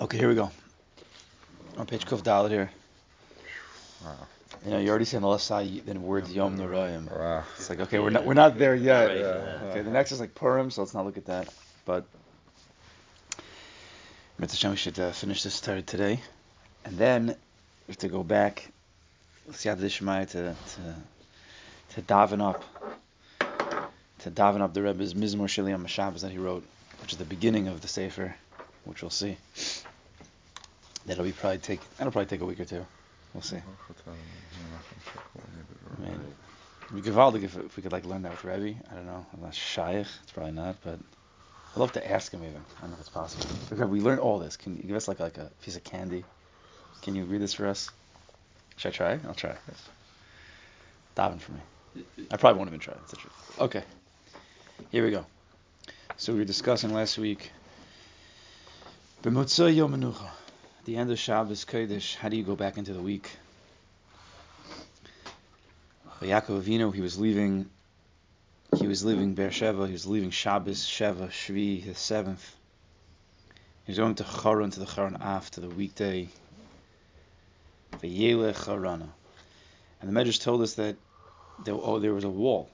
Okay, here we go. On page Kuf Dalit here. Wow. You know, you already see on the left side the word Yom Noraim. Wow. It's like okay, we're not we're not there yet. Yeah. Okay, the next is like Purim, so let's not look at that. But Mitzvah we should uh, finish this story today, and then we have to go back. Siyat Dishmai to to to daven up to daven up the Rebbe's Mizmor Shili Shabbos that he wrote, which is the beginning of the Sefer, which we'll see. That'll be probably take that'll probably take a week or two. We'll see. We could if, we could like learn that with Rebbe. I don't know. I'm not shaykh. It's probably not, but I'd love to ask him even. I don't know if it's possible. Okay, we learned all this. Can you give us like like a piece of candy? Can you read this for us? Should I try? I'll try. Daven for me. I probably won't even try. That's the truth. Okay. Here we go. So we were discussing last week. B'motzei Yom Menucha. The end of Shabbos Kodesh. How do you go back into the week? Yaakov Avinu, he was leaving. He was leaving Beersheba. He was leaving Shabbos, Sheva, Shvi, the seventh. He was going to Charon, to the Charon Af, to the weekday. V'yelech Charana. And the Medrash told us that there, oh, there was a wall,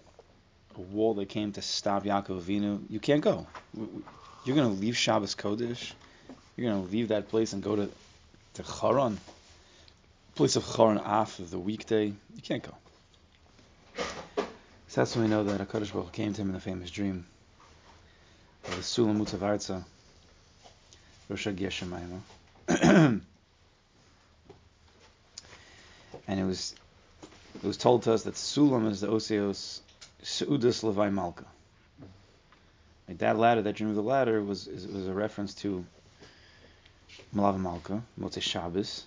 a wall that came to stop Yaakov Avinu. You can't go. You're going to leave Shabbos Kodesh. You're going to leave that place and go to to Charon, place of Charon Af of the weekday. You can't go. So that's when we know that Hakadosh Baruch came to him in the famous dream of the Sulam Mutavarza, Rosh and it was it was told to us that Sulam is the Osios Seudas Levai Malka. Like that ladder, that dream of the ladder was was a reference to Melave Malka, Motzei Shabbos,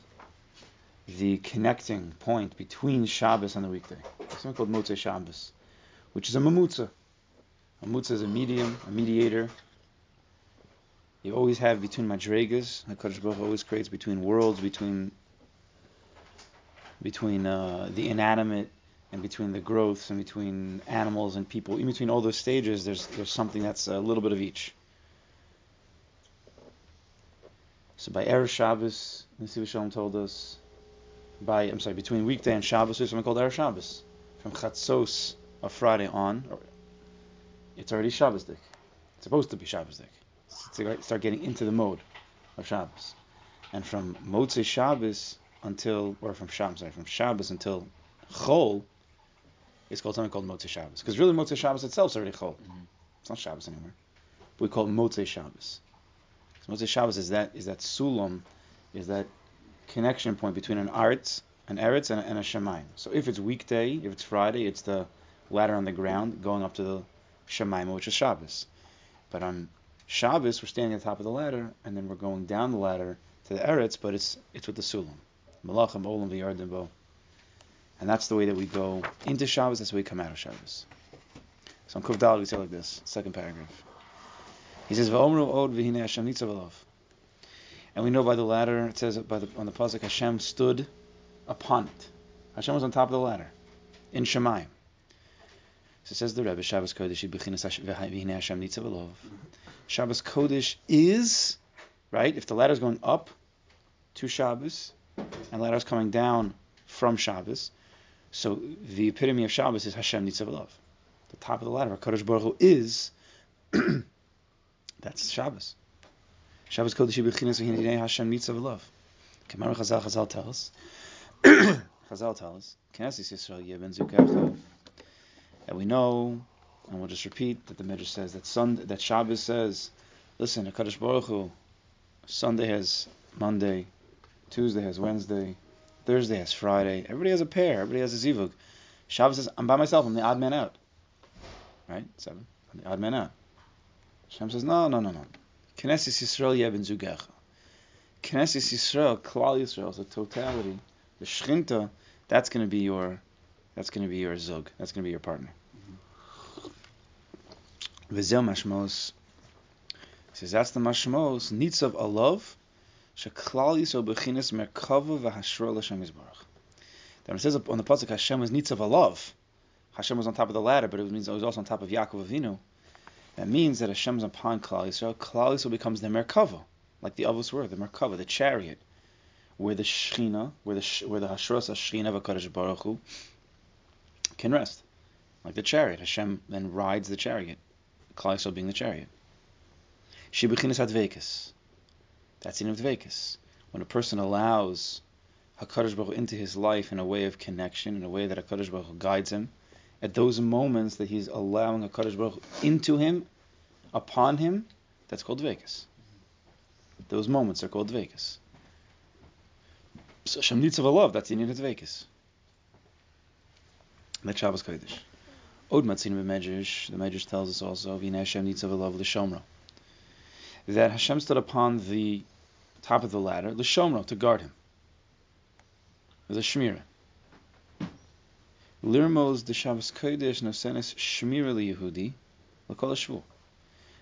the connecting point between Shabbos and the weekday. Something called Motzei Shabbos, which is a mamutza. A mamutza is a medium, a mediator. You always have between madregas. Hakadosh Baruch always creates between worlds, between between uh, the inanimate and between the growths and between animals and people. In between all those stages, there's there's something that's a little bit of each. So by Erev Shabbos, Nesivos Shalom told us, by I'm sorry, between weekday and Shabbos, there's something called Erev Shabbos. From Chatzos of Friday on, it's already Shabbos Dik. It's supposed to be Shabbos Dik. To start getting into the mode of Shabbos. And from Motzei Shabbos until, or from Shabbos, sorry, from Shabbos until Chol, it's called something called Motzei Shabbos. Because really Motzei Shabbos itself is already Chol. Mm-hmm. It's not Shabbos anymore. But we call it Motzei Shabbos. Motzei Shabbos is that is that sulam, is that connection point between an arts, an eretz, and a, and a shemaim. So if it's weekday, if it's Friday, it's the ladder on the ground going up to the shemaim, which is Shabbos. But on Shabbos, we're standing the top of the ladder, and then we're going down the ladder to the eretz, but it's it's with the sulam. Malachim olam v'yardim bo. And that's the way that we go into Shabbos. That's the way we come out of Shabbos. So on Kuf we say like this, second paragraph. He says, "Va'omru od Hashem nitzav alav." And we know by the ladder, it says by the, on the pasuk, Hashem stood upon it. Hashem was on top of the ladder in Shemayim. So it says the Rebbe, Shabbos Kodesh Hashem nitzav. Shabbos Kodesh is right. If the ladder is going up to Shabbos, and ladder is coming down from Shabbos, so the epitome of Shabbos is Hashem nitzav alav. The top of the ladder, Hakadosh Baruch Hu is. That's Shabbos. Shabbos Kodesh B'chinas V'hinei Hashem Nitzav alav. Chazal Chazal tells. Chazal tells. Knesset Yisrael. And we know, and we'll just repeat that the Midrash says that Sunday, that Shabbos says, listen, Hakadosh Baruch Hu, Sunday has Monday, Tuesday has Wednesday, Thursday has Friday. Everybody has a pair. Everybody has a zivug. Shabbos says, I'm by myself. I'm the odd man out. Right? Seven. I'm the odd man out. Hashem says, no, no, no, no. Knesset Yisrael Yeben Zugecha. Knesset Yisrael, Klal Yisrael, the totality, the Shchinta, that's going to be your, that's going to be your zug. That's going to be your partner. V'zel mashmos. He Says that's the mashmos. Nitzav alav. Sheklal Yisrael b'chinas merkava v'hashra l'Hashem Yisbarach. Then it says on the pasuk Hashem was nitzav alav. Hashem was on top of the ladder, but it means it was also on top of Yaakov Avinu. That means that Hashem is upon Klal Yisrael. Klal Yisrael becomes the Merkava. like the Avos were, the Merkava, the chariot, where the Shechina, where the where the Hashras of Hakadosh Baruch Hu can rest, like the chariot. Hashem then rides the chariot, Klal Yisrael being the chariot. Shibuchinas Advekas. That's in Advekas. When a person allows Hakadosh Baruch Hu into his life in a way of connection, in a way that Hakadosh Baruch Hu guides him, at those moments that he's allowing Hakadosh Baruch into him, upon him, that's called Vekas. Those moments are called Vekas. So Shem a love, that's in Vekas. That's Shabbos Kodesh. Od Matzin Medrash, the Medrash tells us also, Vina Hashem needs of a love l'shomro. That Hashem stood upon the top of the ladder, l'shomro, to guard him. There's a shmira. Lirmos the Shabbos Kodesh nosenes shmira liyehudi l'kol shvu.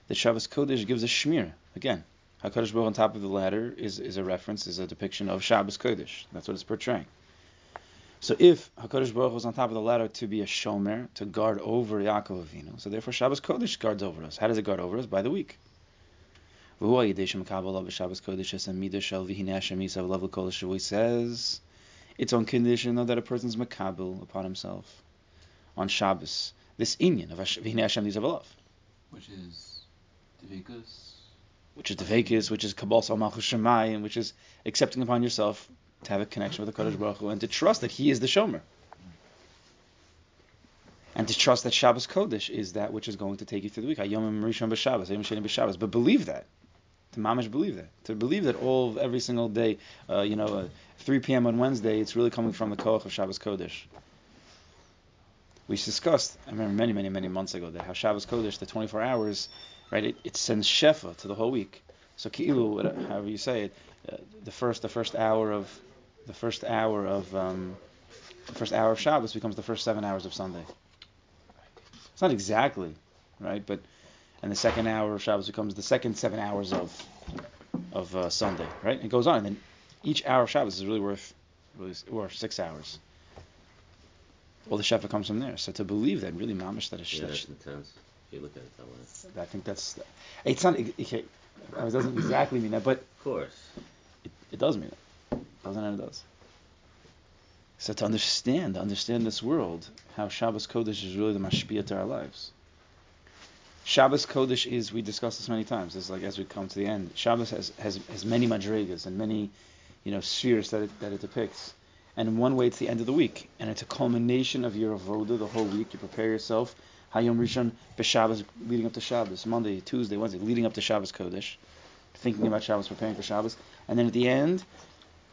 The Shabbos Kodesh gives a shmira. Again, HaKadosh Baruch on top of the ladder is, is a reference, is a depiction of Shabbos Kodesh. That's what it's portraying. So if HaKadosh Baruch was on top of the ladder to be a shomer, to guard over Yaakov Avinu, so therefore Shabbos Kodesh guards over us. How does it guard over us? By the week. He says it's on condition that a person's makabel upon himself on Shabbos. This inyan of Vihine Hashem Nizav Which is Devikus which is the Vekas, which is Kabbalah Malchus Shemayim, which is accepting upon yourself to have a connection with the Kodesh Baruch Hu and to trust that He is the Shomer. And to trust that Shabbos Kodesh is that which is going to take you through the week. Hayom Rishon b'Shabbos, Hayom Sheni b'Shabbos. But believe that. To mamish believe that. To believe that all every single day, uh, you know, uh, 3 p.m. on Wednesday, it's really coming from the Koach of Shabbos Kodesh. We discussed, I remember many, many, many months ago, that how Shabbos Kodesh, the 24 hours, right? It, it sends shefa to the whole week. So ki'ilu, however you say it, uh, the first the first hour of the first hour of um, the first hour of Shabbos becomes the first seven hours of Sunday. It's not exactly right, but and the second hour of Shabbos becomes the second seven hours of of uh, Sunday, right? It goes on, and then each hour of Shabbos is really worth really worth six hours. All the shefa comes from there. So to believe that, really, mamish, that is yeah, that's intense you look at it that way. I think that's. It's not. It, it, doesn't exactly mean that, but of course, it, it does mean it. Doesn't it? It does. So to understand, to understand this world, how Shabbos Kodesh is really the mashpia to our lives. Shabbos Kodesh is, we discussed this many times, it's like as we come to the end, Shabbos has, has, has many madrigas and many, you know, spheres that it, that it depicts. And in one way, it's the end of the week, and it's a culmination of your avoda the whole week. You prepare yourself Hayom Rishon b'Shabbos, leading up to Shabbos, Monday, Tuesday, Wednesday, leading up to Shabbos Kodesh, thinking about Shabbos, preparing for Shabbos, and then at the end,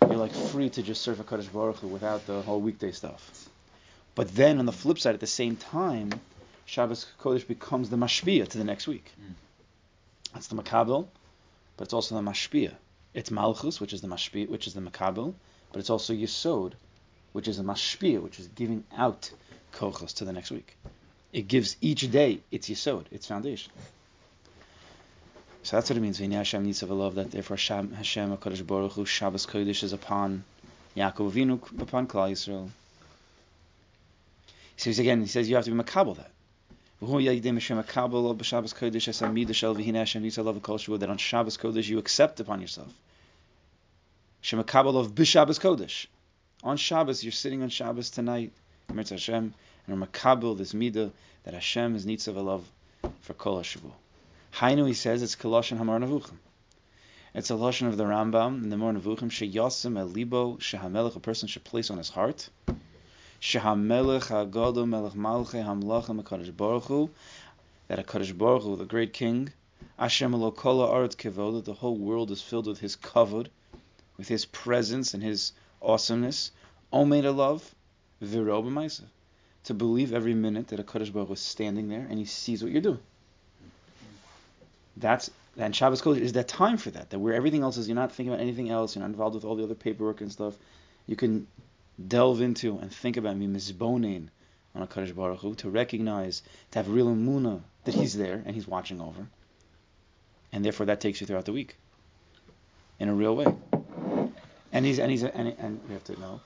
you're like free to just serve a Kodesh Baruch Hu without the whole weekday stuff. But then on the flip side, at the same time, Shabbos Kodesh becomes the mashpia to the next week. Mm. That's the makabel, but it's also the mashpia. It's malchus, which is the mashpia, which is the makabel, but it's also yisod, which is the mashpia, which is giving out kochos to the next week. It gives each day its yisod, its foundation. So that's what it means. V'nei Hashem to love that. Therefore, Hashem, Hashem, Hakadosh Baruch Hu, Shabbos Kodesh is upon Yaakov Avinu, upon Klal Yisrael. He says again. He says you have to be makabel that. That on Shabbos Kodesh you accept upon yourself. Shemakabel of B'Shabbos Kodesh. On Shabbos, you're sitting on Shabbos tonight. Hashem, and are makabel this midah that Hashem is nitzav alav for kol hashavu. Hainu, he says, it's koloshin hamar nevuchim. It's a lashon of the Rambam in the Moreh Nevuchim sheyasim elibo shehamelech a person should place on his heart shehamelech hagadol melech malchei hamlachim hakadosh baruch hu that a Kadosh Baruch Hu, the great King, Hashem lo kol haaretz kavod, the whole world is filled with His kavod, with His presence and His awesomeness. Omeid alav v'ro b'maisav to believe every minute that a Kodesh Baruch is standing there and he sees what you're doing. That's and Shabbos Kodesh is that time for that. That where everything else is, you're not thinking about anything else. You're not involved with all the other paperwork and stuff. You can delve into and think about me mizbonin on a Kodesh Baruch Hu, to recognize, to have real emuna that He's there and He's watching over, and therefore that takes you throughout the week in a real way. And he's and he's and, and we have to know.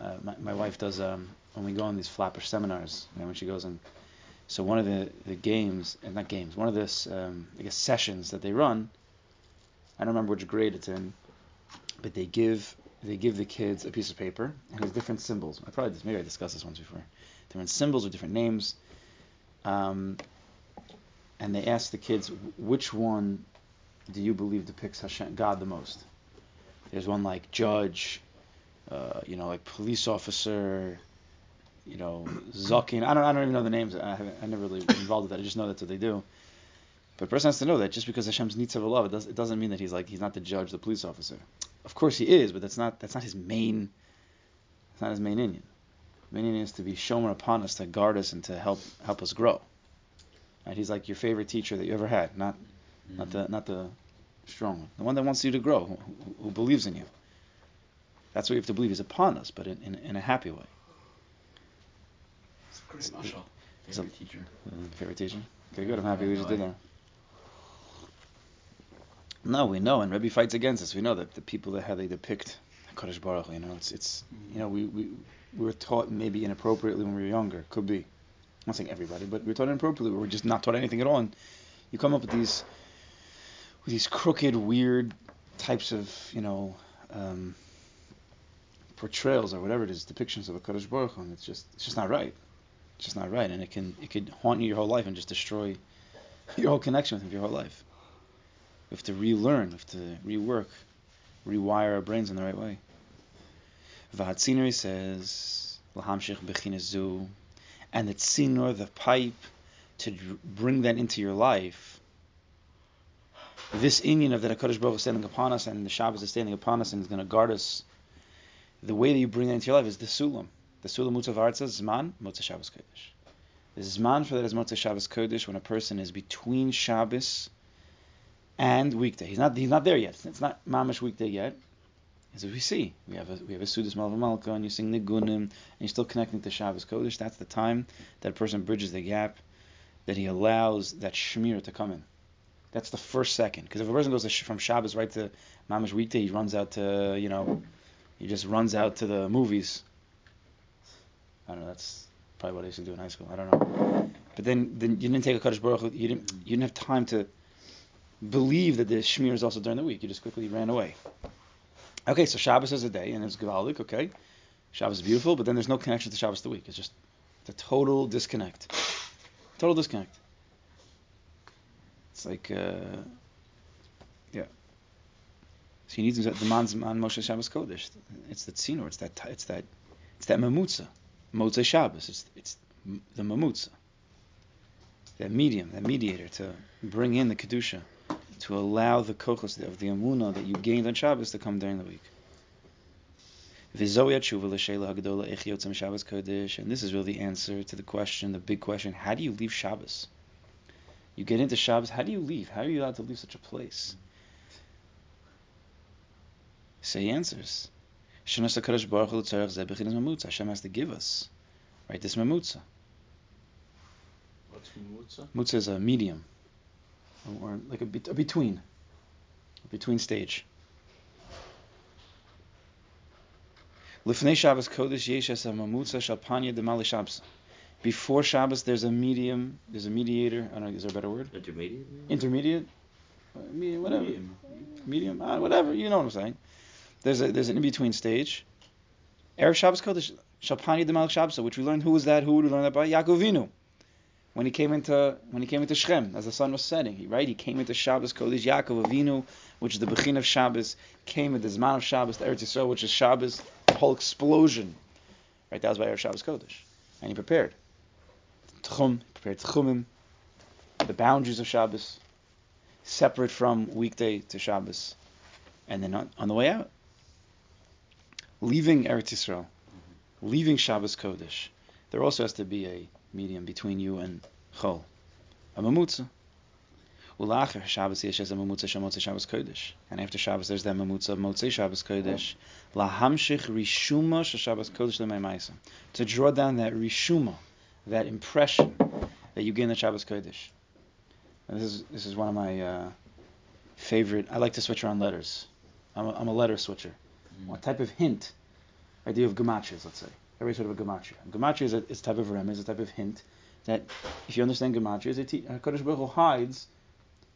Uh, my, my wife does um, when we go on these flapper seminars, know, when she goes in. So one of the, the games, and uh, not games, one of the um, I guess sessions that they run, I don't remember which grade it's in, but they give they give the kids a piece of paper and has different symbols. I probably maybe I discussed this once before. Different symbols or different names, um, and they ask the kids which one do you believe depicts Hashem, God the most. There's one like judge, uh, you know, like police officer, you know, Zakin. I don't, I don't even know the names. I haven't, I never really involved with that. I just know that's what they do. But a person has to know that just because Hashem's nitzav alav, it, does, it doesn't mean that he's like he's not the judge, the police officer. Of course he is, but that's not that's not his main. It's not his main inyan. Main inyan is to be shown upon us, to guard us, and to help help us grow. Right? He's like your favorite teacher that you ever had, not mm-hmm. not the not the strong one, the one that wants you to grow, who, who, believes in you. That's what you have to believe is upon us, but in, in, in a happy way. It's great, Marshall. Favorite teacher. Favorite teacher. Okay, good. I'm happy we just did that. No, we know, and Rebbe fights against us. We know that the people that how they depict Kodesh Baruch, you know, it's it's you know we, we we were taught maybe inappropriately when we were younger. Could be. I'm not saying everybody, but we were taught inappropriately. We were just not taught anything at all. And you come up with these with these crooked, weird types of you know um, portrayals or whatever it is, depictions of a Kodesh Baruch and it's just it's just not right. It's just not right, and it can it could haunt you your whole life and just destroy your whole connection with him your whole life. We have to relearn, we have to rework, rewire our brains in the right way. Vahatzinari says, Lahamshich bechinazu, and the tzinor, the pipe, to bring that into your life. This inyan of that HaKadosh Baruch is standing upon us and the Shabbos is standing upon us and is going to guard us. The way that you bring that into your life is the Sulam. The Sulam Mutzav Arza Zman Motzei Shabbos Kodesh. The Zman for that is Motzei Shabbos Kodesh when a person is between Shabbos and weekday. He's not he's not there yet. It's not mamish weekday yet. As we see, we have a we have a Sudas Malva Malka, and you sing Nigunim, and you're still connecting to Shabbos Kodesh. That's the time that a person bridges the gap, that he allows that Shemir to come in. That's the first second. Because if a person goes from Shabbos right to mamish weekday, he runs out to you know, he just runs out to the movies. I don't know. That's probably what I used to do in high school. I don't know. But then, then you didn't take a Kaddish Baruch. You didn't. You didn't have time to believe that the Shmir is also during the week. You just quickly ran away. Okay, so Shabbos is a day, and it's Gavalik, okay. Shabbos is beautiful, but then there's no connection to Shabbos the week. It's just the total disconnect. Total disconnect. It's like, uh, yeah. So you need to the man's man Moshe Shabbos Kodesh. It's the tzino. It's that. It's that. It's that mamutza. Motzei Shabbos. It's it's the mamutza. That medium, that mediator to bring in the kedusha to allow the kochos of the amuna that you gained on Shabbos to come during the week. And this is really the answer to the question, the big question: How do you leave Shabbos? You get into Shabbos. How do you leave? How are you allowed to leave such a place? So he answers: Hashem has to give us, right? This mamutza. What's mamutza? Mutza is a medium or like a, a between, a between stage. Lifnei Shabbos Kodesh Yeshes Mamutza Shalpanya Demali Shabbos. Before Shabbos, there's a medium, there's a mediator. I don't know, is there a better word? Intermediate. Intermediate. Uh, medium, whatever. Medium. medium uh, whatever. You know what I'm saying. There's a there's an in between stage. Erev Shabbos Kodesh Shalpanya Demali Shabbos, which we learned who was that? Who would we learn that by? Yaakovinu when he came into when he came into Shechem as the sun was setting. He, right, he came into Shabbos Kodesh Yaakov Avinu, which is the Bechin of Shabbos, came at the Zman of Shabbos Eretz Yisrael, which is Shabbos, the whole explosion. Right, that was by Erev Shabbos Kodesh, and he prepared. Tchum, prepared Tchumim, the boundaries of Shabbos, separate from weekday to Shabbos, and then on, on the way out, leaving Eretz Yisrael, leaving Shabbos Kodesh, there also has to be a medium between you and Chol. A mamutza. Ulacher Shabbos yesh a mamutza shemotze Shabbos kodesh. And after Shabbos there's that mamutza of motzei Shabbos kodesh. Rishuma Shabbos kodesh. To draw down that rishuma, that impression that you get in the Shabbos kodesh. And this is this is one of my uh, favorite. I like to switch around letters. I'm a, I'm a letter switcher. Mm. What type of hint? Idea of gematrias, let's say every sort of a gematria. Gematria is a, is a type of remez, a type of hint that if you understand gematria, is a te- Baruch Hu hides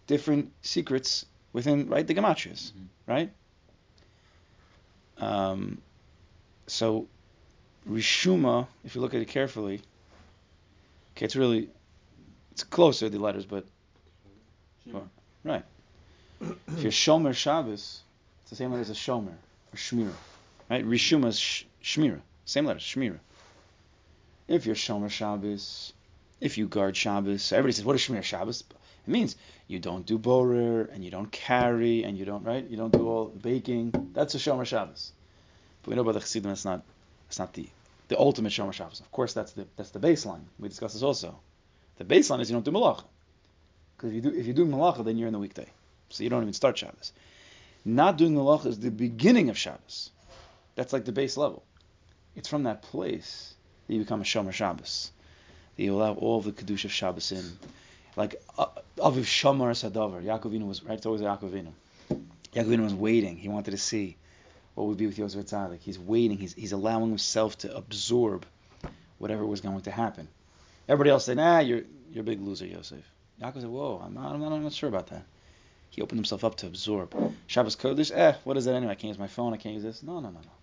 different secrets within right the gematrias, Mhm. right? Um, so rishuma, if you look at it carefully, okay, it's really it's closer the letters, but right. if you're shomer Shabbos, it's the same letter as a shomer or shmira, right? Rishuma is sh- shmira, same letters, shmira. If you're shomer Shabbos, if you guard Shabbos, everybody says, what is shmira Shabbos? It means you don't do borer and you don't carry and you don't right, you don't do all baking. That's a shomer Shabbos. But we know about the Chassidim, it's not, it's not the the ultimate shomer Shabbos. Of course, that's the that's the baseline. We discussed this also. The baseline is you don't do malacha. Because if you do if you do malacha, then you're in the weekday, so you don't even start Shabbos. Not doing malacha is the beginning of Shabbos. That's like the base level. It's from that place that you become a shomer Shabbos. That you allow all the kedusha of Shabbos in. Like uh, Aviv Shamar Sadavar. Yaakovinu was right. It's always Yaakovinu. Yaakovinu was waiting. He wanted to see what would be with Yosef Tzadik. He's waiting. He's he's allowing himself to absorb whatever was going to happen. Everybody else said, "Nah, you're you're a big loser, Yosef." Yaakov said, "Whoa, I'm not, I'm not, I'm not sure about that." He opened himself up to absorb. Shabbos Kodesh, eh, what is that anyway? I can't use my phone. I can't use this. No, no, no, no.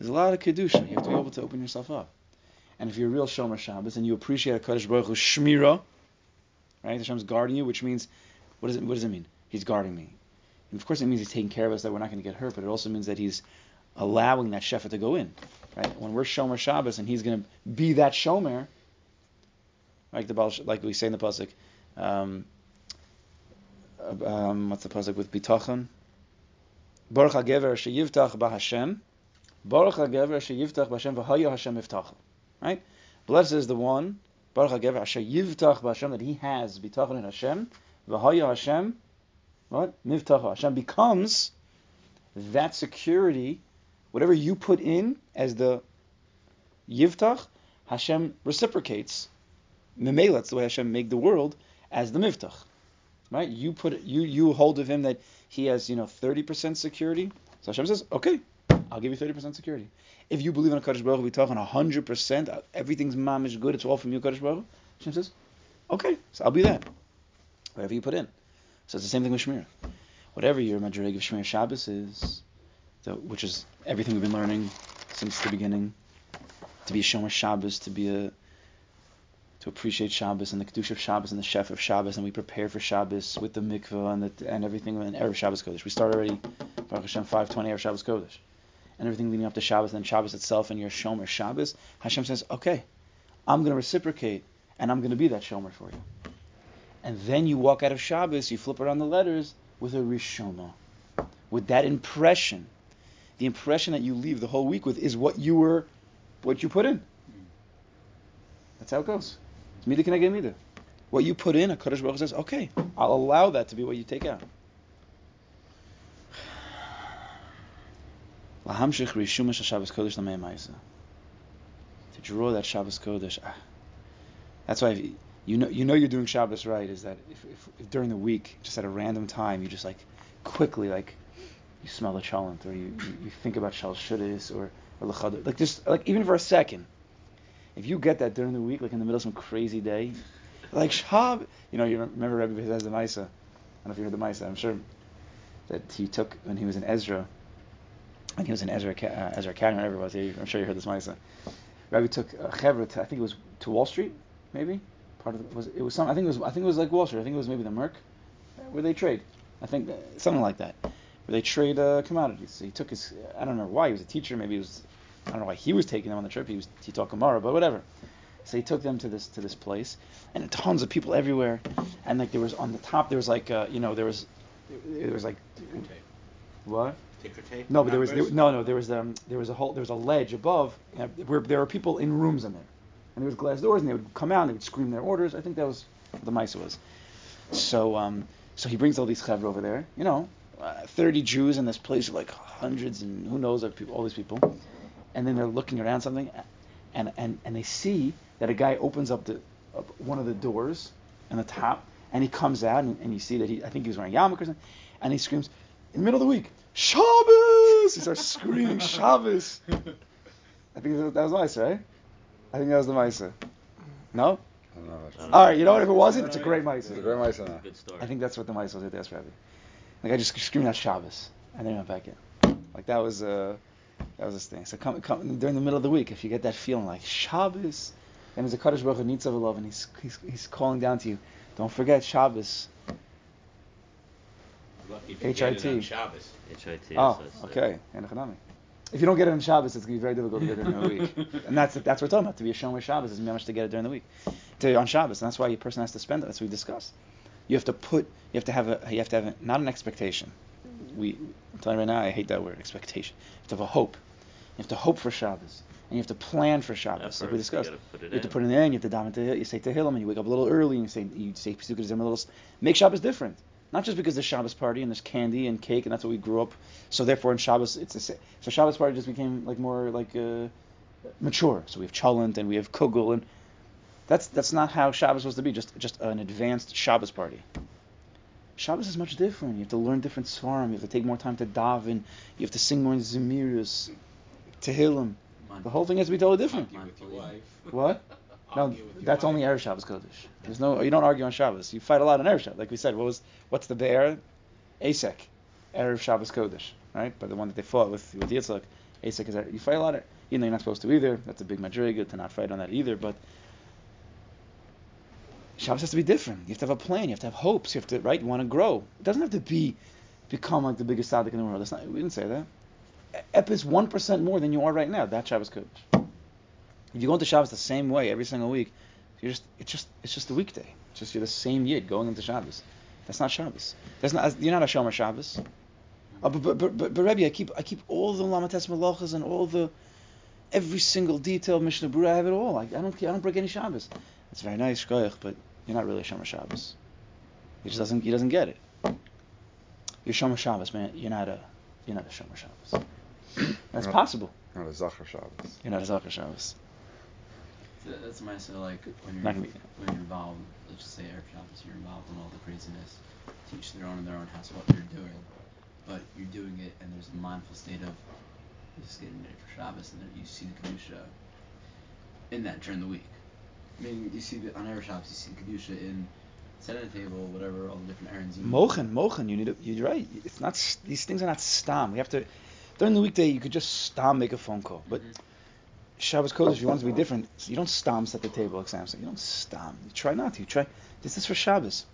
There's a lot of kedusha. You have to be able to open yourself up. And if you're a real Shomer Shabbos and you appreciate a Kodesh Baruch Hu Shmira, right? Hashem's guarding you, which means, what does it, what does it mean? He's guarding me. And of course, it means he's taking care of us that we're not going to get hurt, but it also means that he's allowing that shefa to go in, right? When we're Shomer Shabbos and he's going to be that Shomer, like the like we say in the pasuk, um, um, what's the pasuk with bitachon? Baruch hagever sheyivtach b'Hashem, Baruch hagever sheyivtach b'Hashem v'haya Hashem iftach. Right? Blessed is the one, Baruch hagever sheyivtach b'Hashem that he has bitachon in Hashem, v'haya Hashem, what? Miftach Hashem becomes that security, whatever you put in as the yivtach, Hashem reciprocates. Memela, that's the way Hashem made the world as the miftach. Right? You put you you hold of him that he has you know 30% security. So Hashem says, okay, I'll give you 30% security. If you believe in a Kaddish Baruch, Hu, we talk on 100%. uh, Everything's mamish good. It's all from you, Kaddish Baruch. Hu. Hashem says, okay, so I'll be that. Whatever you put in. So it's the same thing with Shmir. Whatever your Madrig of Shmir Shabbos is, the, which is everything we've been learning since the beginning, to be a Shomer Shabbos, to be a to appreciate Shabbos and the Kedusha of Shabbos and the Chef of Shabbos, and we prepare for Shabbos with the mikveh and the, and everything and Erev Shabbos Kodesh. We start already Baruch Hashem 520 Erev Shabbos Kodesh, and everything leading up to Shabbos, and Shabbos itself and your Shomer Shabbos. Hashem says, okay, I'm going to reciprocate, and I'm going to be that Shomer for you. And then you walk out of Shabbos, you flip around the letters with a Rishoma, with that impression. The impression that you leave the whole week with is what you were, what you put in. That's how it goes. It's mida keneged mida. What you put in, a Kodesh Baruch says, okay, I'll allow that to be what you take out. Lahamshich rishuma shel Shabbos Kodesh. To draw that Shabbos Kodesh. ah. That's why you- know you know you're doing Shabbos right. Is that if, if, if during the week, just at a random time, you just like quickly like you smell the cholent or you, you, you think about shal shudis or or lechad, like just like even for a second. If you get that during the week, like in the middle of some crazy day, like Shab, you know, you remember Rebbe has the Maisa. I don't know if you heard the Maisa. I'm sure that he took when he was in Ezra. When he was in Ezra, uh, Ezra Academy, whatever it was. I'm sure you heard this Maisa. Rebbe took uh, Chevra to, I think it was to Wall Street, maybe part of the, was it was some I think it was I think it was like Wall Street. I think it was maybe the Merc, uh, where they trade. I think uh, something like that, where they trade uh, commodities. So he took his I don't know why he was a teacher. Maybe he was I don't know why he was taking them on the trip. He was he taught Gemara, but whatever. So he took them to this to this place, and tons of people everywhere, and like there was on the top there was like uh, you know there was there was like what No, but there was there, no, no. There was um, there was a whole there was a ledge above where there were people in rooms in there, and there was glass doors, and they would come out and they would scream their orders. I think that was what the Maisa was. So um, so he brings all these chevra over there, you know, uh, thirty Jews in this place, with like hundreds and who knows of people, all these people, and then they're looking around something, and and and they see that a guy opens up the up one of the doors on the top, and he comes out, and, and you see that he I think he was wearing yarmulke or something, and he screams in the middle of the week, Shabbos! He starts screaming Shabbos. I think that that was Maisa, right? I think that was the Maisa. No? Know. All right, you know what? If it wasn't, it's a great It's a great mice now. Good story. I think that's what the Maisa was at the Rabbi. Like I just screamed out Shabbos, and then he went back in. Like that was uh, that was this thing. So come, come during the middle of the week, if you get that feeling like Shabbos, and there's a Kaddish Baruch Hu Nitzav alav, and he's, he's he's calling down to you. Don't forget Shabbos. HIT. Shabbos. HIT. Oh, okay. If you don't get it on Shabbos, it's going to be very difficult to get it during the week. and that's that's what we're talking about. To be a Shomer Shabbos is managed to get it during the week. To, on Shabbos, and that's why a person has to spend it. That's what we discussed. You have to put, you have to have a, you have to have a, not an expectation. We, I'm telling you right now, I hate that word, expectation. You have to have a hope. You have to hope for Shabbos. And you have to plan for Shabbos, like we discussed. You, you have to put it in. You have to daven to you say Tehillim, and you wake up a little early, and you say you say Pesukah a little. Make Shabbos different. Not just because there's Shabbos party and there's candy and cake and that's what we grew up. So therefore in Shabbos it's a so Shabbos party just became like more like uh, mature. So we have cholent and we have kugel and that's that's not how Shabbos was to be. Just just an advanced Shabbos party. Shabbos is much different. You have to learn different svarim. You have to take more time to daven. You have to sing more Zemirus, Tehillim. The whole thing has to be totally different. What? No, that's only Erev Shabbos Kodesh. There's no, you don't argue on Shabbos. You fight a lot on Erev Shabbos. Like we said, what was, what's the bear? Asek, Erev Shabbos Kodesh, right? But the one that they fought with with Yitzchak, Asek is you fight a lot. Of, you know, you're not supposed to either. That's a big madriga to not fight on that either. But Shabbos has to be different. You have to have a plan. You have to have hopes. You have to right. You want to grow. It doesn't have to be become like the biggest tzaddik in the world. That's not. We didn't say that. Ep is one percent more than you are right now. That's Shabbos Kodesh. If you go into Shabbos the same way every single week, you're just it's just it's just a weekday. It's just you're the same yid going into Shabbos. That's not Shabbos. That's not you're not a Shomer Shabbos. Uh, but, but, but, but, but Rebbe, I keep I keep all the Lamates Malachas and all the every single detail of Mishnah Berurah. I have it all. I, I don't I don't break any Shabbos. It's very nice, Shkoyach, but you're not really a Shomer Shabbos. He just doesn't he doesn't get it. You're Shomer Shabbos, man. You're not a you're not a Shomer Shabbos. That's not, possible. Not a Zachar Shabbos. You're not a Zachar Shabbos. That's my so like when you're when you're involved. Let's just say Erev Shabbos, you're involved in all the craziness. Teach their own in their own house what they're doing, but you're doing it and there's a mindful state of just getting ready for Shabbos, and then you see the kedusha in that during the week. I mean, you see the, on air Shabbos, you see the kedusha in setting the table, whatever, all the different errands. You mochen, mochen. You need to. You're right. It's not. These things are not stam. We have to. During the weekday, you could just stam make a phone call, but. Mm-hmm Shabbos Kodesh, you want to be different, you don't stomp at the table like Samson. You don't stomp. You try not to. You try. This is for Shabbos.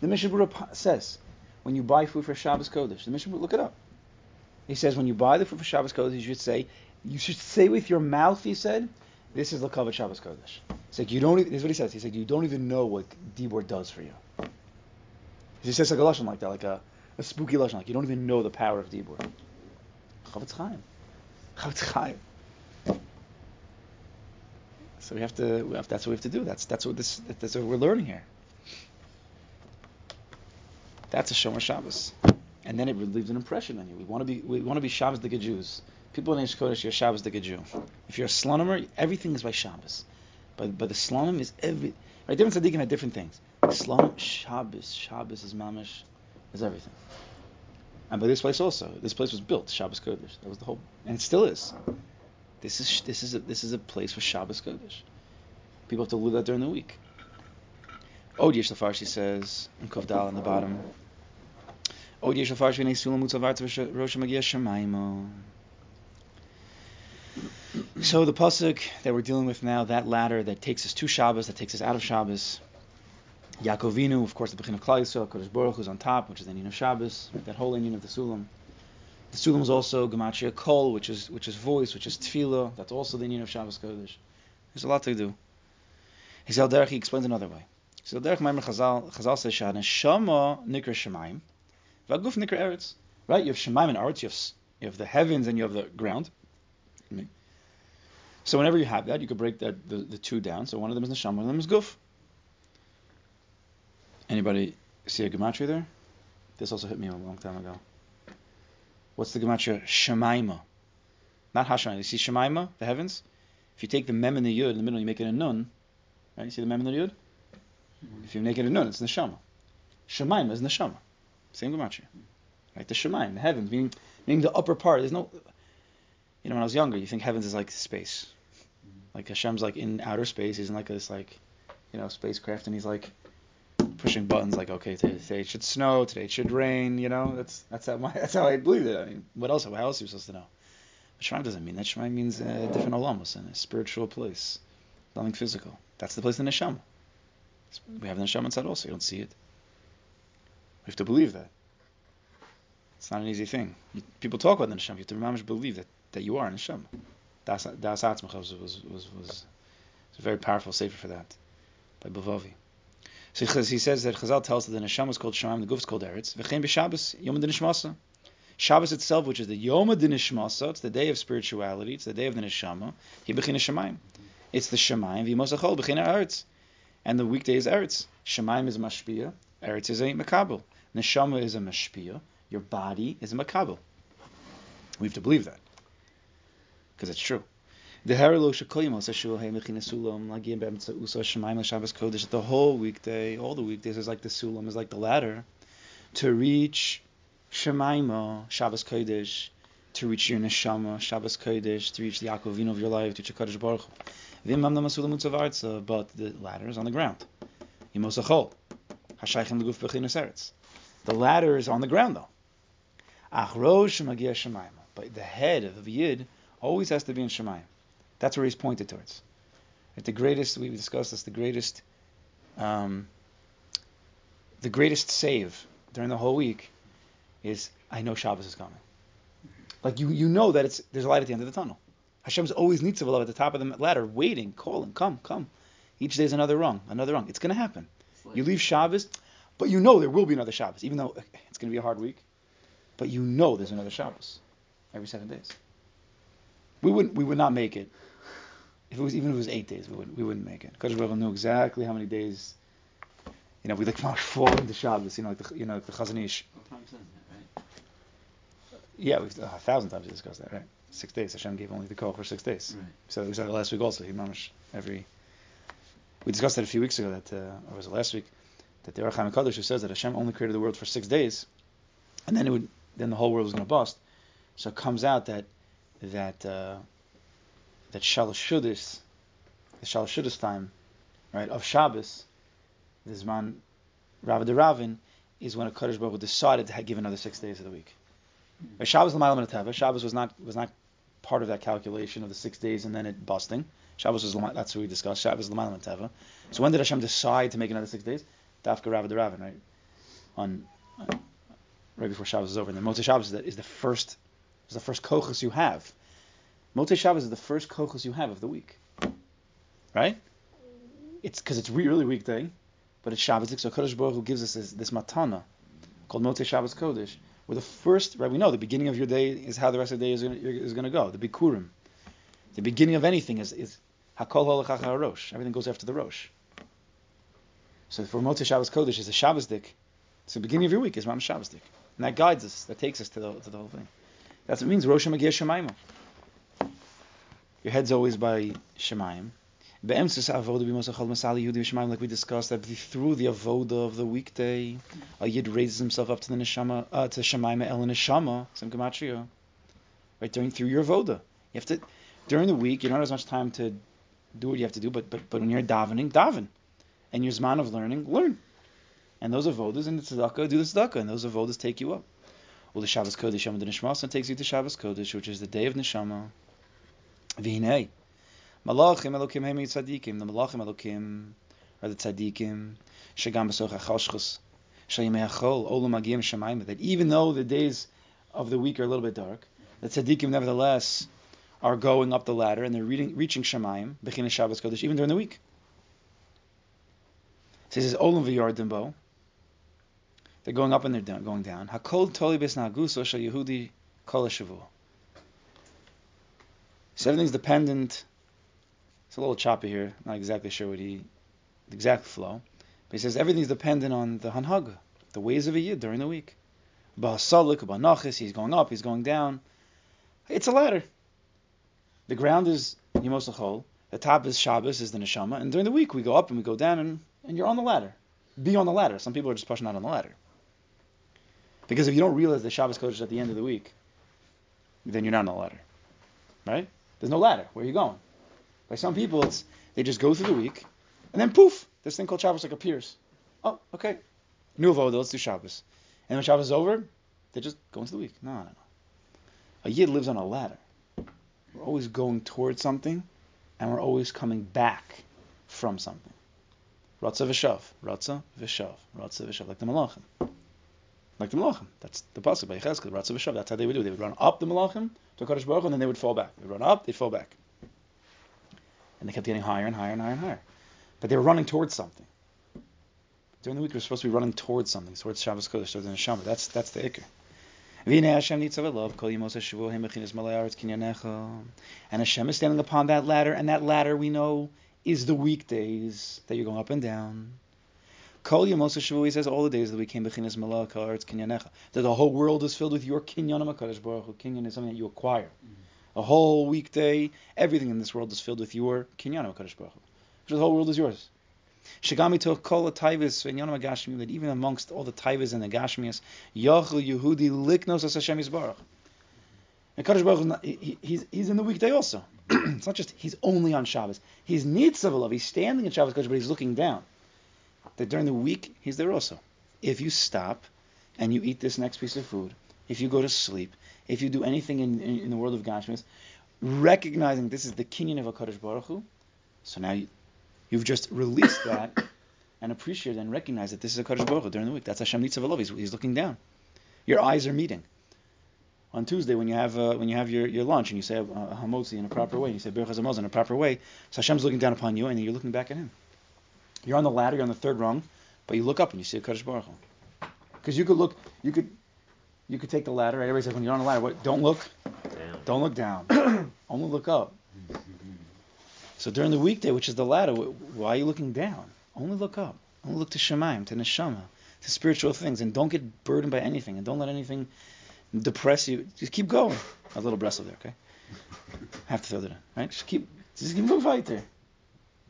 The Mishnah Berurah says, when you buy food for Shabbos Kodesh, the Mishnah look it up. He says, when you buy the food for Shabbos Kodesh, you should say, you should say with your mouth, he said, this is Lakavat Shabbos Kodesh. It's like you don't. Even, this is what he says. He said, you don't even know what Dibor does for you. He says like a lashon like that, like a, a spooky lashon, like you don't even know the power of Dibor. Chofetz Chaim. Chofetz Chaim. So we have to. We have, that's what we have to do. That's that's what this. That's what we're learning here. That's a Shomer Shabbos, and then it leaves an impression on you. We want to be. We want to be Shabbos the Jews. People in Eish you're Shabbos the Jew. If you're a Slonimer, everything is by Shabbos. But but the Slonim is every. Right, different tzaddikim have different things. Slonim, Shabbos, Shabbos is mamish, is everything. And by this place also, this place was built Shabbos Kodesh. That was the whole, and it still is. This is this is a, this is a place for Shabbos Kodesh. People have to live that during the week. Od Yesh Lafarshi says in Kovdal on the bottom. Od Yesh Lafarshi v'nei sulam mutzavar Rosh Magia Shemaimo. So the pasuk that we're dealing with now, that ladder that takes us to Shabbos, that takes us out of Shabbos. Yaakovinu, of course, the Bechin of Klal Yisrael, Kodesh Baruch who's on top, which is the inyan of Shabbos, that whole inyan of the Sulam. The Sulam is also Gematria Kol, which is which is voice, which is Tefillah. That's also the meaning of Shabbos Kodesh. There's a lot to do. Hizal Derech, he explains another way. So Derech Maimer Chazal, Chazal says, Shama Nikra Shemaim, Vaguf Nikra Eretz. Right? You have Shemaim and Eretz, you have, you have the heavens and you have the ground. So whenever you have that, you could break that the, the two down. So one of them is Neshama, one of them is Guf. Anybody see a Gematria there? This also hit me a long time ago. What's the gematria? Shemaima. Not Hashem. You see Shemaima, the heavens? If you take the mem and the yud in the middle, you make it a nun. Right? You see the mem and the yud? If you make it a nun, it's neshama. Shemaima is neshama. Same gematria. Right? The Shemaim, the heavens, meaning, meaning the upper part. There's no. You know, when I was younger, you think heavens is like space. Like Hashem's like in outer space. He's in like this like, you know, spacecraft, and he's like pushing buttons like, okay, today, today, it should snow, today it should rain. You know, that's that's how my that's how I believe it. I mean, what else? How else are you supposed to know? But doesn't mean that. Shemaim means a different olamos in a spiritual place, nothing physical. That's the place in the. We have the neshama inside also. You don't see it. We have to believe that. It's not an easy thing. You, people talk about the neshama. You have to remember believe that, that you are a neshama. Das Das Atzmach was was was, was a very powerful sefer for that by Bavavi. So he says that Chazal tells that the neshama is called Shemaim, the guf is called Eretz. V'chein b'Shabbos Yom Nishmasa. Shabbos itself, which is the Yom Nishmasa, it's the day of spirituality, it's the day of the neshama. He b'chin Shemaim. It's the Shemaim v'Yimosachol b'chin Eretz. And the weekday is Eretz. Shemaim is mashpia. Eretz is a makabel. Neshama is a mashpia. Your body is a makabel. We have to believe that because it's true. The Harilo Shakoyim Sashul Hey Mechina Sulam Lagim Bemtza Usa Shemaim Shabbos Kodesh. The whole weekday, all the weekdays is like the Sulam, is like the ladder to reach Shemaima Shabbos Kodesh, to reach your neshama Shabbos Kodesh, to reach the Yaakov of your life, to reach Kodesh Baruch. But the ladder is on the ground. Yimosachol. Hashaychem Leguf Bechinas Eretz. The ladder is on the ground though. Achrosh Magia Shemaima. But the head of the Yid always has to be in Shemayim. That's where he's pointed towards. At the greatest, we discussed this, the greatest, um, the greatest save during the whole week is I know Shabbos is coming. Like you, you know that it's there's a light at the end of the tunnel. Hashem's always nitzav at the top of the ladder, waiting, calling, come, come. Each day is another rung, another rung. It's going to happen. You leave Shabbos, but you know there will be another Shabbos, even though it's going to be a hard week. But you know there's another Shabbos every seven days. We wouldn't. We would not make it. If it was even if it was eight days, we wouldn't. We wouldn't make it. Kodesh Baruch knew exactly how many days. You know, we like fall into Shabbos. You know, like the, you know, like the Chazon Ish. Yeah, we've a thousand times we discussed that, right? Six days. Hashem gave only the call for six days. Right. So we said it last week also. He mamish every. We discussed that a few weeks ago. That uh, or was it last week? That the Ohr HaChaim Kadosh who says that Hashem only created the world for six days, and then it would then the whole world was going to bust. So it comes out that that uh, that Shalashudis, the Shalashudis time, right, of Shabbos, the Zman Rav Ravin, is when a Kaddish Baruch decided to give another six days of the week. Mm-hmm. Shabbos L'maylam Shabbos was not was not part of that calculation of the six days and then it busting. Shabbos was that's what we discussed. Shabbos L'maylam So when did Hashem decide to make another six days? Dafka Rav Ravin, right? On, on right before Shabbos is over. And then Motzei Shabbos is the, is the first is the first kochus you have. Motzei Shabbos is the first kochus you have of the week, right? It's because it's really weekday, but it's Shabbos. So Kodesh Baruch Hu gives us this, this matana called Motzei Shabbos Kodesh, where the first, right? We know the beginning of your day is how the rest of the day is going is to go. The Bikurim, the beginning of anything is is Hakol Rosh. Everything goes after the Rosh. So for Motzei Shabbos Kodesh is a Shabbos dik. So the beginning of your week is Ram Shabbos dik, and that guides us. That takes us to the to the whole thing. That's what it means. Rosh Shemaima. Your head's always by Shemayim. Like we discussed, that through the avoda of the weekday, a yid raises himself up to the neshama, uh, to Shemaim el neshama, some gematria. Right during through your avoda, you have to during the week. You don't have as much time to do what you have to do, but but but when you're davening, daven, and your zman of learning, learn. And those avodas in the tzedakah do the tzedakah, and those avodas take you up. Well, the Shabbos Kodesh Yom Nishmas takes you to Shabbos Kodesh, which is the day of neshama. V'hinei, Malachim Elokim Hemi Tzadikim, the Malachim Elokim are the Tzadikim, Shagam HaChoshchus, Shayimei HaChol, Olam Shemaim, that even though the days of the week are a little bit dark, the Tzadikim nevertheless are going up the ladder and they're reading, reaching Shemaim, Bechina Shabbos Kodesh, even during the week. So he says, Olam V'yardimbo, they're going up and they're down, going down. Hakol Toli Bes Naguso Yehudi Kol HaShavua. So everything's dependent. It's a little choppy here. Not exactly sure what he, the exact flow. But he says everything's dependent on the hanhaga, the ways of a yid during the week. Ba'asalik, ba'nachis, he's going up, he's going down. It's a ladder. The ground is Yemos The top is Shabbos, is the neshama. And during the week we go up and we go down and, and you're on the ladder. Be on the ladder. Some people are just pushing out on the ladder. Because if you don't realize the Shabbos Kodesh at the end of the week, then you're not on the ladder. Right? There's no ladder. Where are you going? By some people, it's they just go through the week, and then poof, this thing called Shabbos like appears. Oh, okay. New avoda, let's do Shabbos. And when Shabbos is over, they just go into the week. No, no, no. A yid lives on a ladder. We're always going towards something, and we're always coming back from something. Ratza v'shav, ratza v'shav, ratza v'shav, like the malachim. Like the malachim. That's the pasuk by Yechezkel, v'shav. That's how they would do. They would run up the malachim to Kadosh Baruch and then they would fall back. They'd run up, they'd fall back. And they kept getting higher and higher and higher and higher. But they were running towards something. During the week, we're supposed to be running towards something, towards Shabbos Kodesh, towards the Neshama. That's that's the ikr. And Hashem is standing upon that ladder, and that ladder we know is the weekdays that you're going up and down. Kol Yemos Shavu, says all the days of the week came Bechinas Malach Haaretz Kinyanecha. That the whole world is filled with your Kinyan HaKadosh Baruch Hu. Kinyan is something that you acquire. A whole weekday, everything in this world is filled with your Kinyan HaKadosh Baruch Hu. The whole world is yours. Shagami took kol the taivas v'inyanam agashmi that even amongst all the taivas and the gashmias, yachel Yehudi liknos as Hashem Yisbarach. And Kadosh Baruch not, he, he's, he's in the weekday also. it's not just he's only on Shabbos. He's nitzav He's standing in Shabbos but he's looking down. That during the week he's there also. If you stop and you eat this next piece of food, if you go to sleep, if you do anything in, in, in the world of Gashmis, recognizing this is the kinyan of a Kadosh Baruch Hu, so now you, You've just released that and appreciated and recognized that this is a Kaddish Baruch Hu during the week. That's Hashem Nitzav he's, he's looking down. Your eyes are meeting. On Tuesday, when you have uh, when you have your, your lunch and you say a hamotzi in a proper way, and you say Berach Hamotzi in a proper way, so Hashem's looking down upon you and you're looking back at Him. You're on the ladder, you're on the third rung, but you look up and you see a Kaddish Baruch Because you could look, you could you could take the ladder. Right? Everybody says when you're on the ladder, what? Don't look, down. don't look down, only look up. So during the weekday, which is the ladder, why are you looking down? Only look up. Only look to Shemaim, to Neshama, to spiritual things, and don't get burdened by anything, and don't let anything depress you. Just keep going. A little breast over there, okay? I have to throw that in, right? Just keep, just keep going weiter.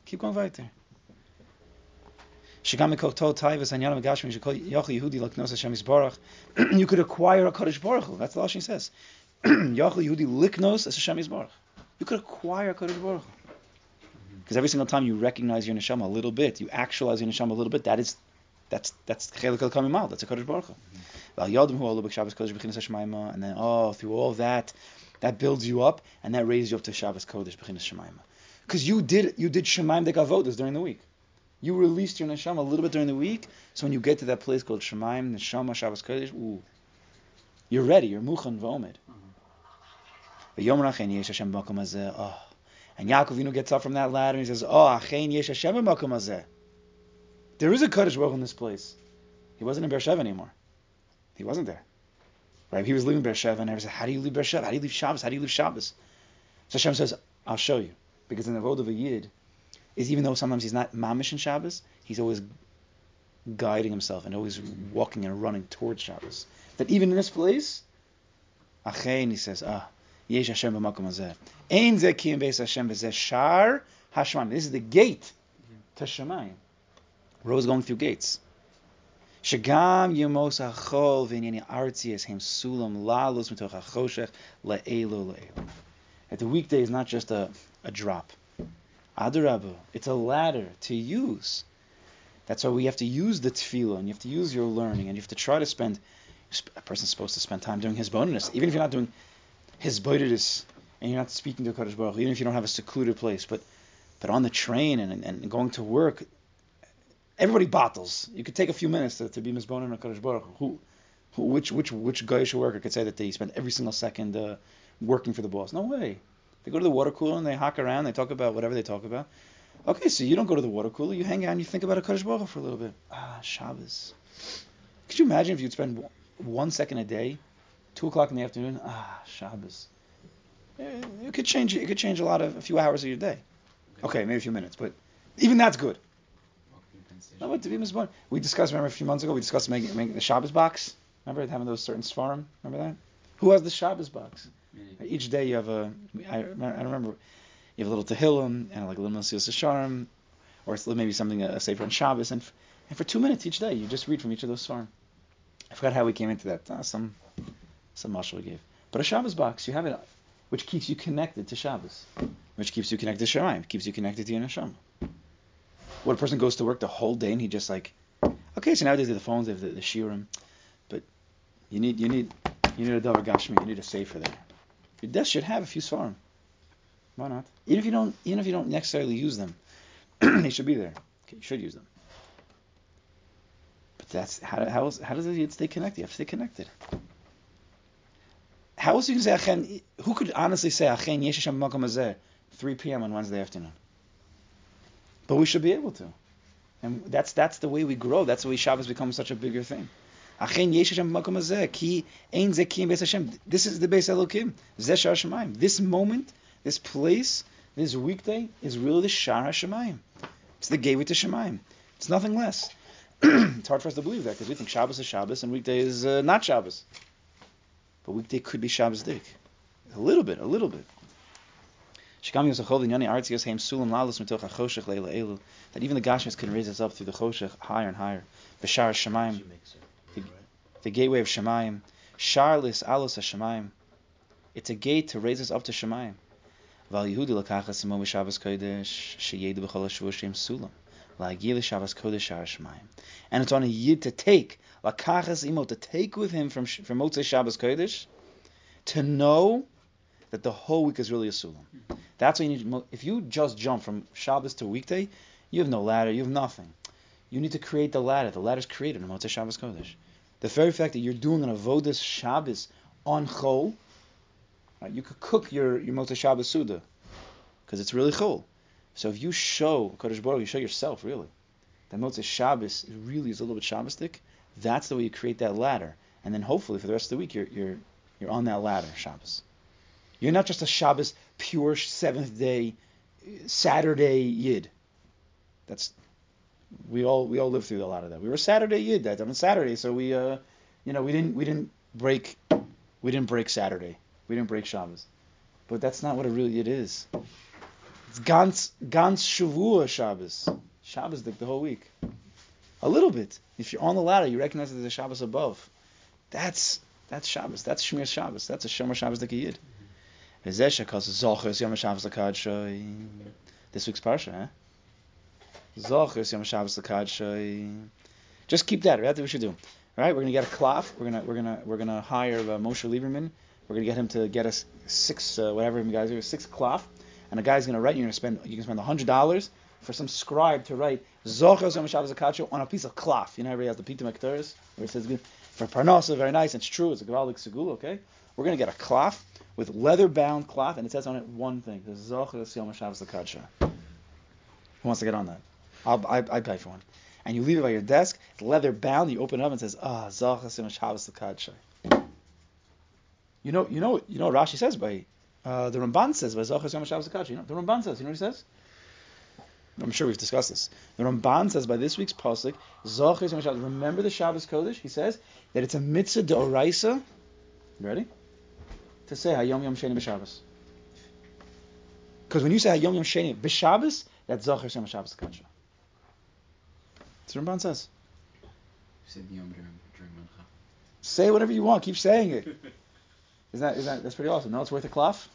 Keep going weiter. You could acquire a Kaddish Baruch That's the Lashon says. You could acquire a Kaddish Baruch because every single time you recognize your neshama a little bit, you actualize your neshama a little bit. That is, that's that's chelik al kamimal. That's a kodesh baruch mm-hmm. And then oh, through all that, that builds you up and that raises you up to Shabbos kodesh b'chinas shemaima. Because you did you did shemaim de gavodas during the week. You released your neshama a little bit during the week, so when you get to that place called shemaim neshama Shabbos kodesh, ooh, you're ready. You're muchan v'omed. Mm-hmm. Oh, and Yaakov gets up from that ladder and he says, Oh, Achein Yesh Hashem Makom Hazeh. There is a Kaddish Baruch in this place. He wasn't in Beersheba anymore. He wasn't there. Right? He was leaving Beersheba and I said, How do you leave Beersheba? How do you leave Shabbos? How do you leave Shabbos? So Hashem says, I'll show you. Because in the world of a Yid, is even though sometimes he's not mamish in Shabbos, he's always guiding himself and always walking and running towards Shabbos. That even in this place, Achein, he says, ah, Yesh Hashem b'makom hazeh. Ein zeh kiyim beis Hashem v'zeh shar hashemaim. This is the gate to Shemayim. Always going through gates. Shagam yemos achol v'inyan artzias hem sulam lalus mitoch achoshech le'elu le'elu. That the weekday is not just a, a drop. Adarabu, it's a ladder to use. That's why we have to use the tefillah, and you have to use your learning, and you have to try to spend. A person's supposed to spend time doing his bonus, even if you're not doing his boidus, and you're not speaking to Kadosh Baruch even if you don't have a secluded place, but but on the train and, and going to work, everybody battles. You could take a few minutes to, to be Mizbonin or Kadosh Baruch who, who, which which which Goyish worker could say that they spend every single second uh, working for the boss? No way. They go to the water cooler and they hock around. They talk about whatever they talk about. Okay, so you don't go to the water cooler. You hang out and you think about a Kadosh Baruch for a little bit. Ah, Shabbos. Could you imagine if you'd spend one second a day two o'clock in the afternoon, ah, Shabbos. It could change. It could change a lot of a few hours of your day. Okay, maybe a few minutes, but even that's good. No, but to be misborn, we discussed. Remember a few months ago, we discussed making, making the Shabbos box. Remember having those certain svarim. Remember that? Who has the Shabbos box? Each day you have a. I, I remember you have a little Tehillim and like a little Mesilas Yesharim, or maybe something a, a Sefer on Shabbos, and, f- and for two minutes each day you just read from each of those svarim. I forgot how we came into that. Uh, some some mashal we gave. But a Shabbos box, you have it, which keeps you connected to Shabbos, which keeps you connected to Shemaim, keeps you connected to your neshama. What a person goes to work the whole day and he just like, Okay, so nowadays they have the phones, they have the, the shirim, but you need you need you need a davar gashmi, you need a sefer there. Your desk should have a few svarim. Why not? Even if you don't, even if you don't necessarily use them, they should be there. Okay, you should use them. But that's how how, how does it stay connected? You have to stay connected. How else you can say achen? Who could honestly say achen yeshisham makom 3 p.m. on Wednesday afternoon? But we should be able to. And that's that's the way we grow. That's the way Shabbos becomes such a bigger thing. This is the base Elokim. This moment, this place, this weekday is really the Shar HaShemayim. It's the gateway to Shemaim. It's nothing less. it's hard for us to believe that because we think Shabbos is Shabbos and weekday is uh, not Shabbos. But weekday could be Shabbos dik. A little bit, a little bit. That even the Gashmis can raise us up through the Choshech higher and higher. B'shar Shemaim, the, the gateway of Shemaim. Sharlis Alus Shemaim. It's a gate to raise us up to Shemaim. Val Yehudi lakachas imo Kodesh sheyedu b'chol ha'shavua sulam. La'agil Shabbos Kodesh Shar Shemaim. And it's on a yid to take lakachas imo to take with him from from Motzei Shabbos Kodesh to know that the whole week is really a sulam. That's what you need. If you just jump from Shabbos to weekday, you have no ladder. You have nothing. You need to create the ladder. The ladder is created in Motzei Shabbos Kodesh. The very fact that you're doing an avodas Shabbos on Chol, right, you could cook your your Motzei Shabbos Suda because it's really Chol. So if you show Kodesh Baruch, you show yourself really that Motzei Shabbos really is a little bit Shabbosdik. That's the way you create that ladder, and then hopefully for the rest of the week you're you're you're on that ladder Shabbos. You're not just a Shabbos pure seventh day Saturday Yid. That's we all we all lived through a lot of that. We were Saturday Yid that on Saturday, so we uh you know we didn't we didn't break we didn't break Saturday. We didn't break Shabbos. But that's not what a real Yid is. It's Gans Gans Shavua Shabbos. Shabbos the, whole week. A little bit. If you're on the ladder, you recognize that there's a Shabbos above. That's that's Shabbos. That's Shmir Shabbos. That's a Shomer Shabbos the Yid. This week's parsha, huh? Yom Shabbos Just keep that. That's what we should do. All right, we're gonna get a cloth. We're gonna we're gonna we're gonna hire uh, Moshe Lieberman. We're gonna get him to get us six uh, whatever you guys do six cloth, and a guy's gonna write. You're gonna spend you can spend hundred dollars for some scribe to write Zochus Yom Shabbos on a piece of cloth. You know, everybody has the Pitum HaKetores where it says for Parnasa, very nice. It's true. It's a Gavaldik Segula. Okay, we're gonna get a cloth with leather bound cloth, and it says on it one thing: Zochas Yom Shabbos. Who wants to get on that? I'll, I, I pay for one. And you leave it by your desk, leather bound. You open it up and it says, Ah, Zochas Yom Shabbos Lakadsha. You know, you know, you know. Rashi says by uh, the Ramban says by Zochas Yom Shabbos Lakadsha. You know, the Ramban says. You know what he says? I'm sure we've discussed this. The Ramban says by this week's pasuk, Zochas Yom Shabbos. Remember the Shabbos Kodesh. He says that it's a mitzvah deoraisa. Ready? to say Hayom Yom Sheni B'Shabbos. Because when you say Hayom Yom Sheni B'Shabbos, that's Zachar Shem Shabbos Kadsha. That's what Ramban says. Say the Yom during, during Mincha. Say whatever you want. Keep saying it. is that is that that's pretty awesome? No, it's worth a cloth.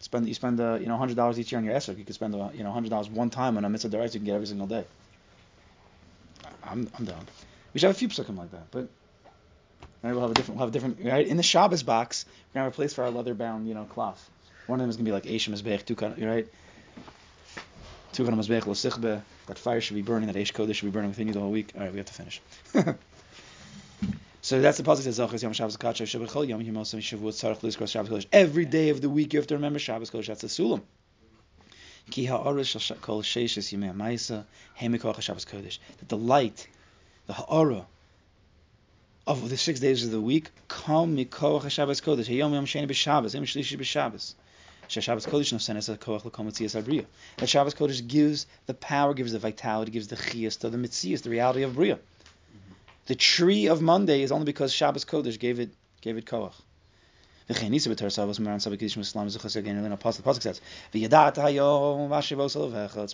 Spend you spend uh, you know hundred dollars each year on your esrog. You could spend uh, you know hundred dollars one time on a mitzvah derais you can get every single day. I'm I'm down. We should have a few psukim like that, but Right, we'll have a different, we'll have a different. Right, in the Shabbos box, we're gonna have a place for our leather-bound, you know, cloth. One of them is gonna be like Eishim Mizbech, Tukan, right? Tukan Mizbech Losichbe. That fire should be burning. That Eish Kodesh should be burning within you the whole week. All right, we have to finish. so that's the pasuk that Zachar Yom Shabbos Kacha Shabbat Yom Yom Osam Shavuot Lizkros Shabbos. Every day of the week you have to remember Shabbos Kodesh. That's the Sulam. Kol Shabbos. That the light, the ha'ara of the six days of the week come mikoach Shabbos Kodesh. Hayom Yom Sheni b'Shabbos. Yom Shlishi b'Shabbos. Shabbos Kodesh nosen es koach l'kom mitzias abriya. That Shabbos Kodesh gives the power, gives the vitality, gives the chiyas to the mitzias, the reality of bria. The tree of Monday is only because Shabbos Kodesh gave it gave it koach. The. It's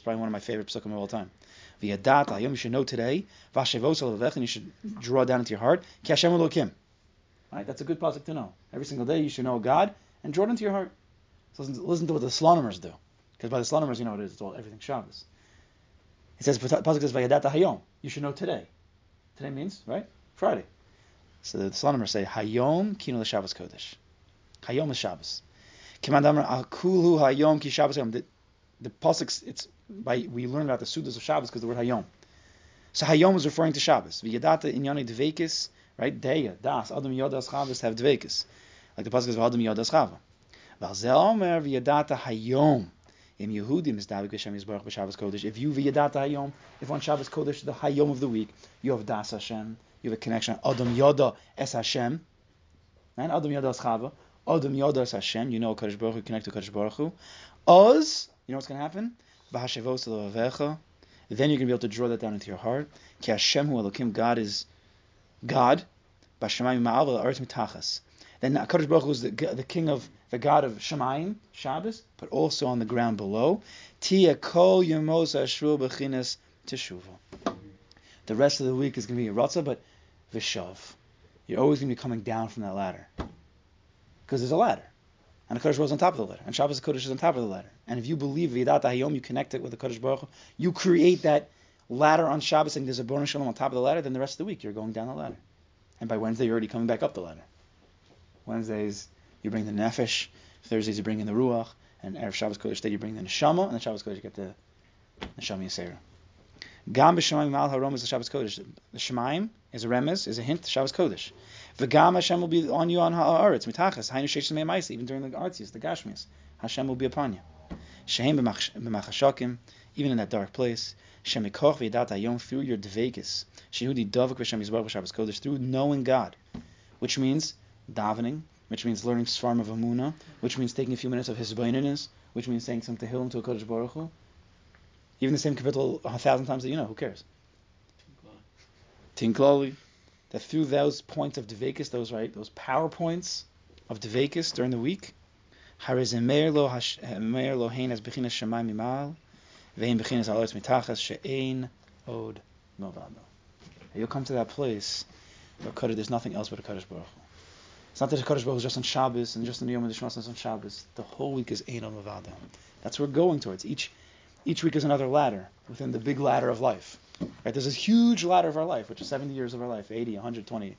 probably one of my favorite psukim of all time. You should know today, and you should draw down into your heart, Right? That's a good pasuk to know. Every single day you should know God and draw it into your heart. Listen, listen to what the Slonimers do. Because by the Slonimers, you know what it is. It's all everything Shabbos. It says, pasuk says, hayom. You should know today. Today means, right? Friday. So the Slonimer say, Hayom kino Shabbos Kodesh. Hayom is Shabbos. Kimandamar akulu Hayom ki Shabbos The, the pasuk, it's by we learn about the sudas of Shabbos because the word Hayom. So Hayom is referring to Shabbos. V'yadata inyane dvekis, right? Deya, das, adam yodas Shabbos have dvekis. Like the pasuk is adam yodas chava. Im Yehudim is Davik Hashem Yisbarach b'Shabbos Kodesh. If you v'yadata Hayom, if on Shabbos Kodesh, the Hayom of the week, you have Das Hashem, you have a connection. Adam Yoda Es Hashem. And Adam Yoda Es Chava. Adam Yoda Es Hashem. You know Kadosh Baruch Hu, connect to Kadosh Baruch Hu. Oz, you know what's going to happen? Then you're going to be able to draw that down into your heart. Ki Hashem Hu Elokim, God is God. B'Shemayim Ma'al V'Aretz Mitachas. Then Kadosh Baruch Hu is the, the king of the God of Shemayim, Shabbos, but also on the ground below. Tia Kol Yemos Ashru B'Chinas. The rest of the week is going to be a ratzah, but vishav. You're always going to be coming down from that ladder. Because there's a ladder. And the Kodesh is on top of the ladder. And Shabbos Kodesh is on top of the ladder. And if you believe Vidat Hayom, you connect it with the Kodesh Baruch you create that ladder on Shabbos and there's a bonus shalom on top of the ladder, then the rest of the week you're going down the ladder. And by Wednesday you're already coming back up the ladder. Wednesdays you bring the Nefesh, Thursdays you bring in the Ruach, and Erev Shabbos Kodesh Day you bring the Neshama, and then Shabbos Kodesh you get the Neshama Yisera. Gam b'shemayim mal harom is the Shabbos Kodesh. The Shemaim is a remez, is a hint, Shabbos Kodesh. V'gam Hashem will be on you on ha'aretz, mitachas, hainu sheish ma'is, even during the artzies, the gashmias. Hashem will be upon you. Shehem b'machashakim, even in that dark place. Shemikoch v'yadat hayom, through your dvekis. Shehudi dovak v'shem yizbar Shabbos Kodesh, through knowing God. Which means davening, which means learning Svarm of Amuna, which means taking a few minutes of his which means saying some tehillim to a Kodesh Baruch Hu, even the same kapitel a thousand times that you know, who cares? Tinkloli. That through those points of Devekis, those right, those power points of Devekis during the week. You'll come to that place where there's nothing else but a Kaddish Baruch It's not that the Kaddish Baruch is just on Shabbos and just on the Yom Hashmas on Shabbos. The whole week is Ein Mavada. That's what we're going towards. Each each week is another ladder within the big ladder of life. Right? There's this huge ladder of our life, which is 70 years of our life, 80, 120.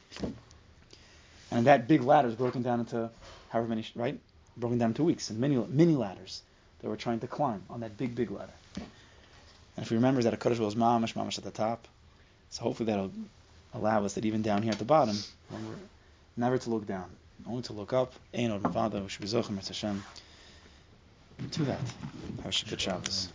And that big ladder is broken down into however many, right? Broken down into weeks and many mini ladders that we're trying to climb on that big, big ladder. And if we remember that a Kodesh is mamash, mamash at the top, so hopefully that'll allow us that even down here at the bottom, never to look down, only to look up. Ein od mavada, we should be Hashem to that. Have a good Shabbos.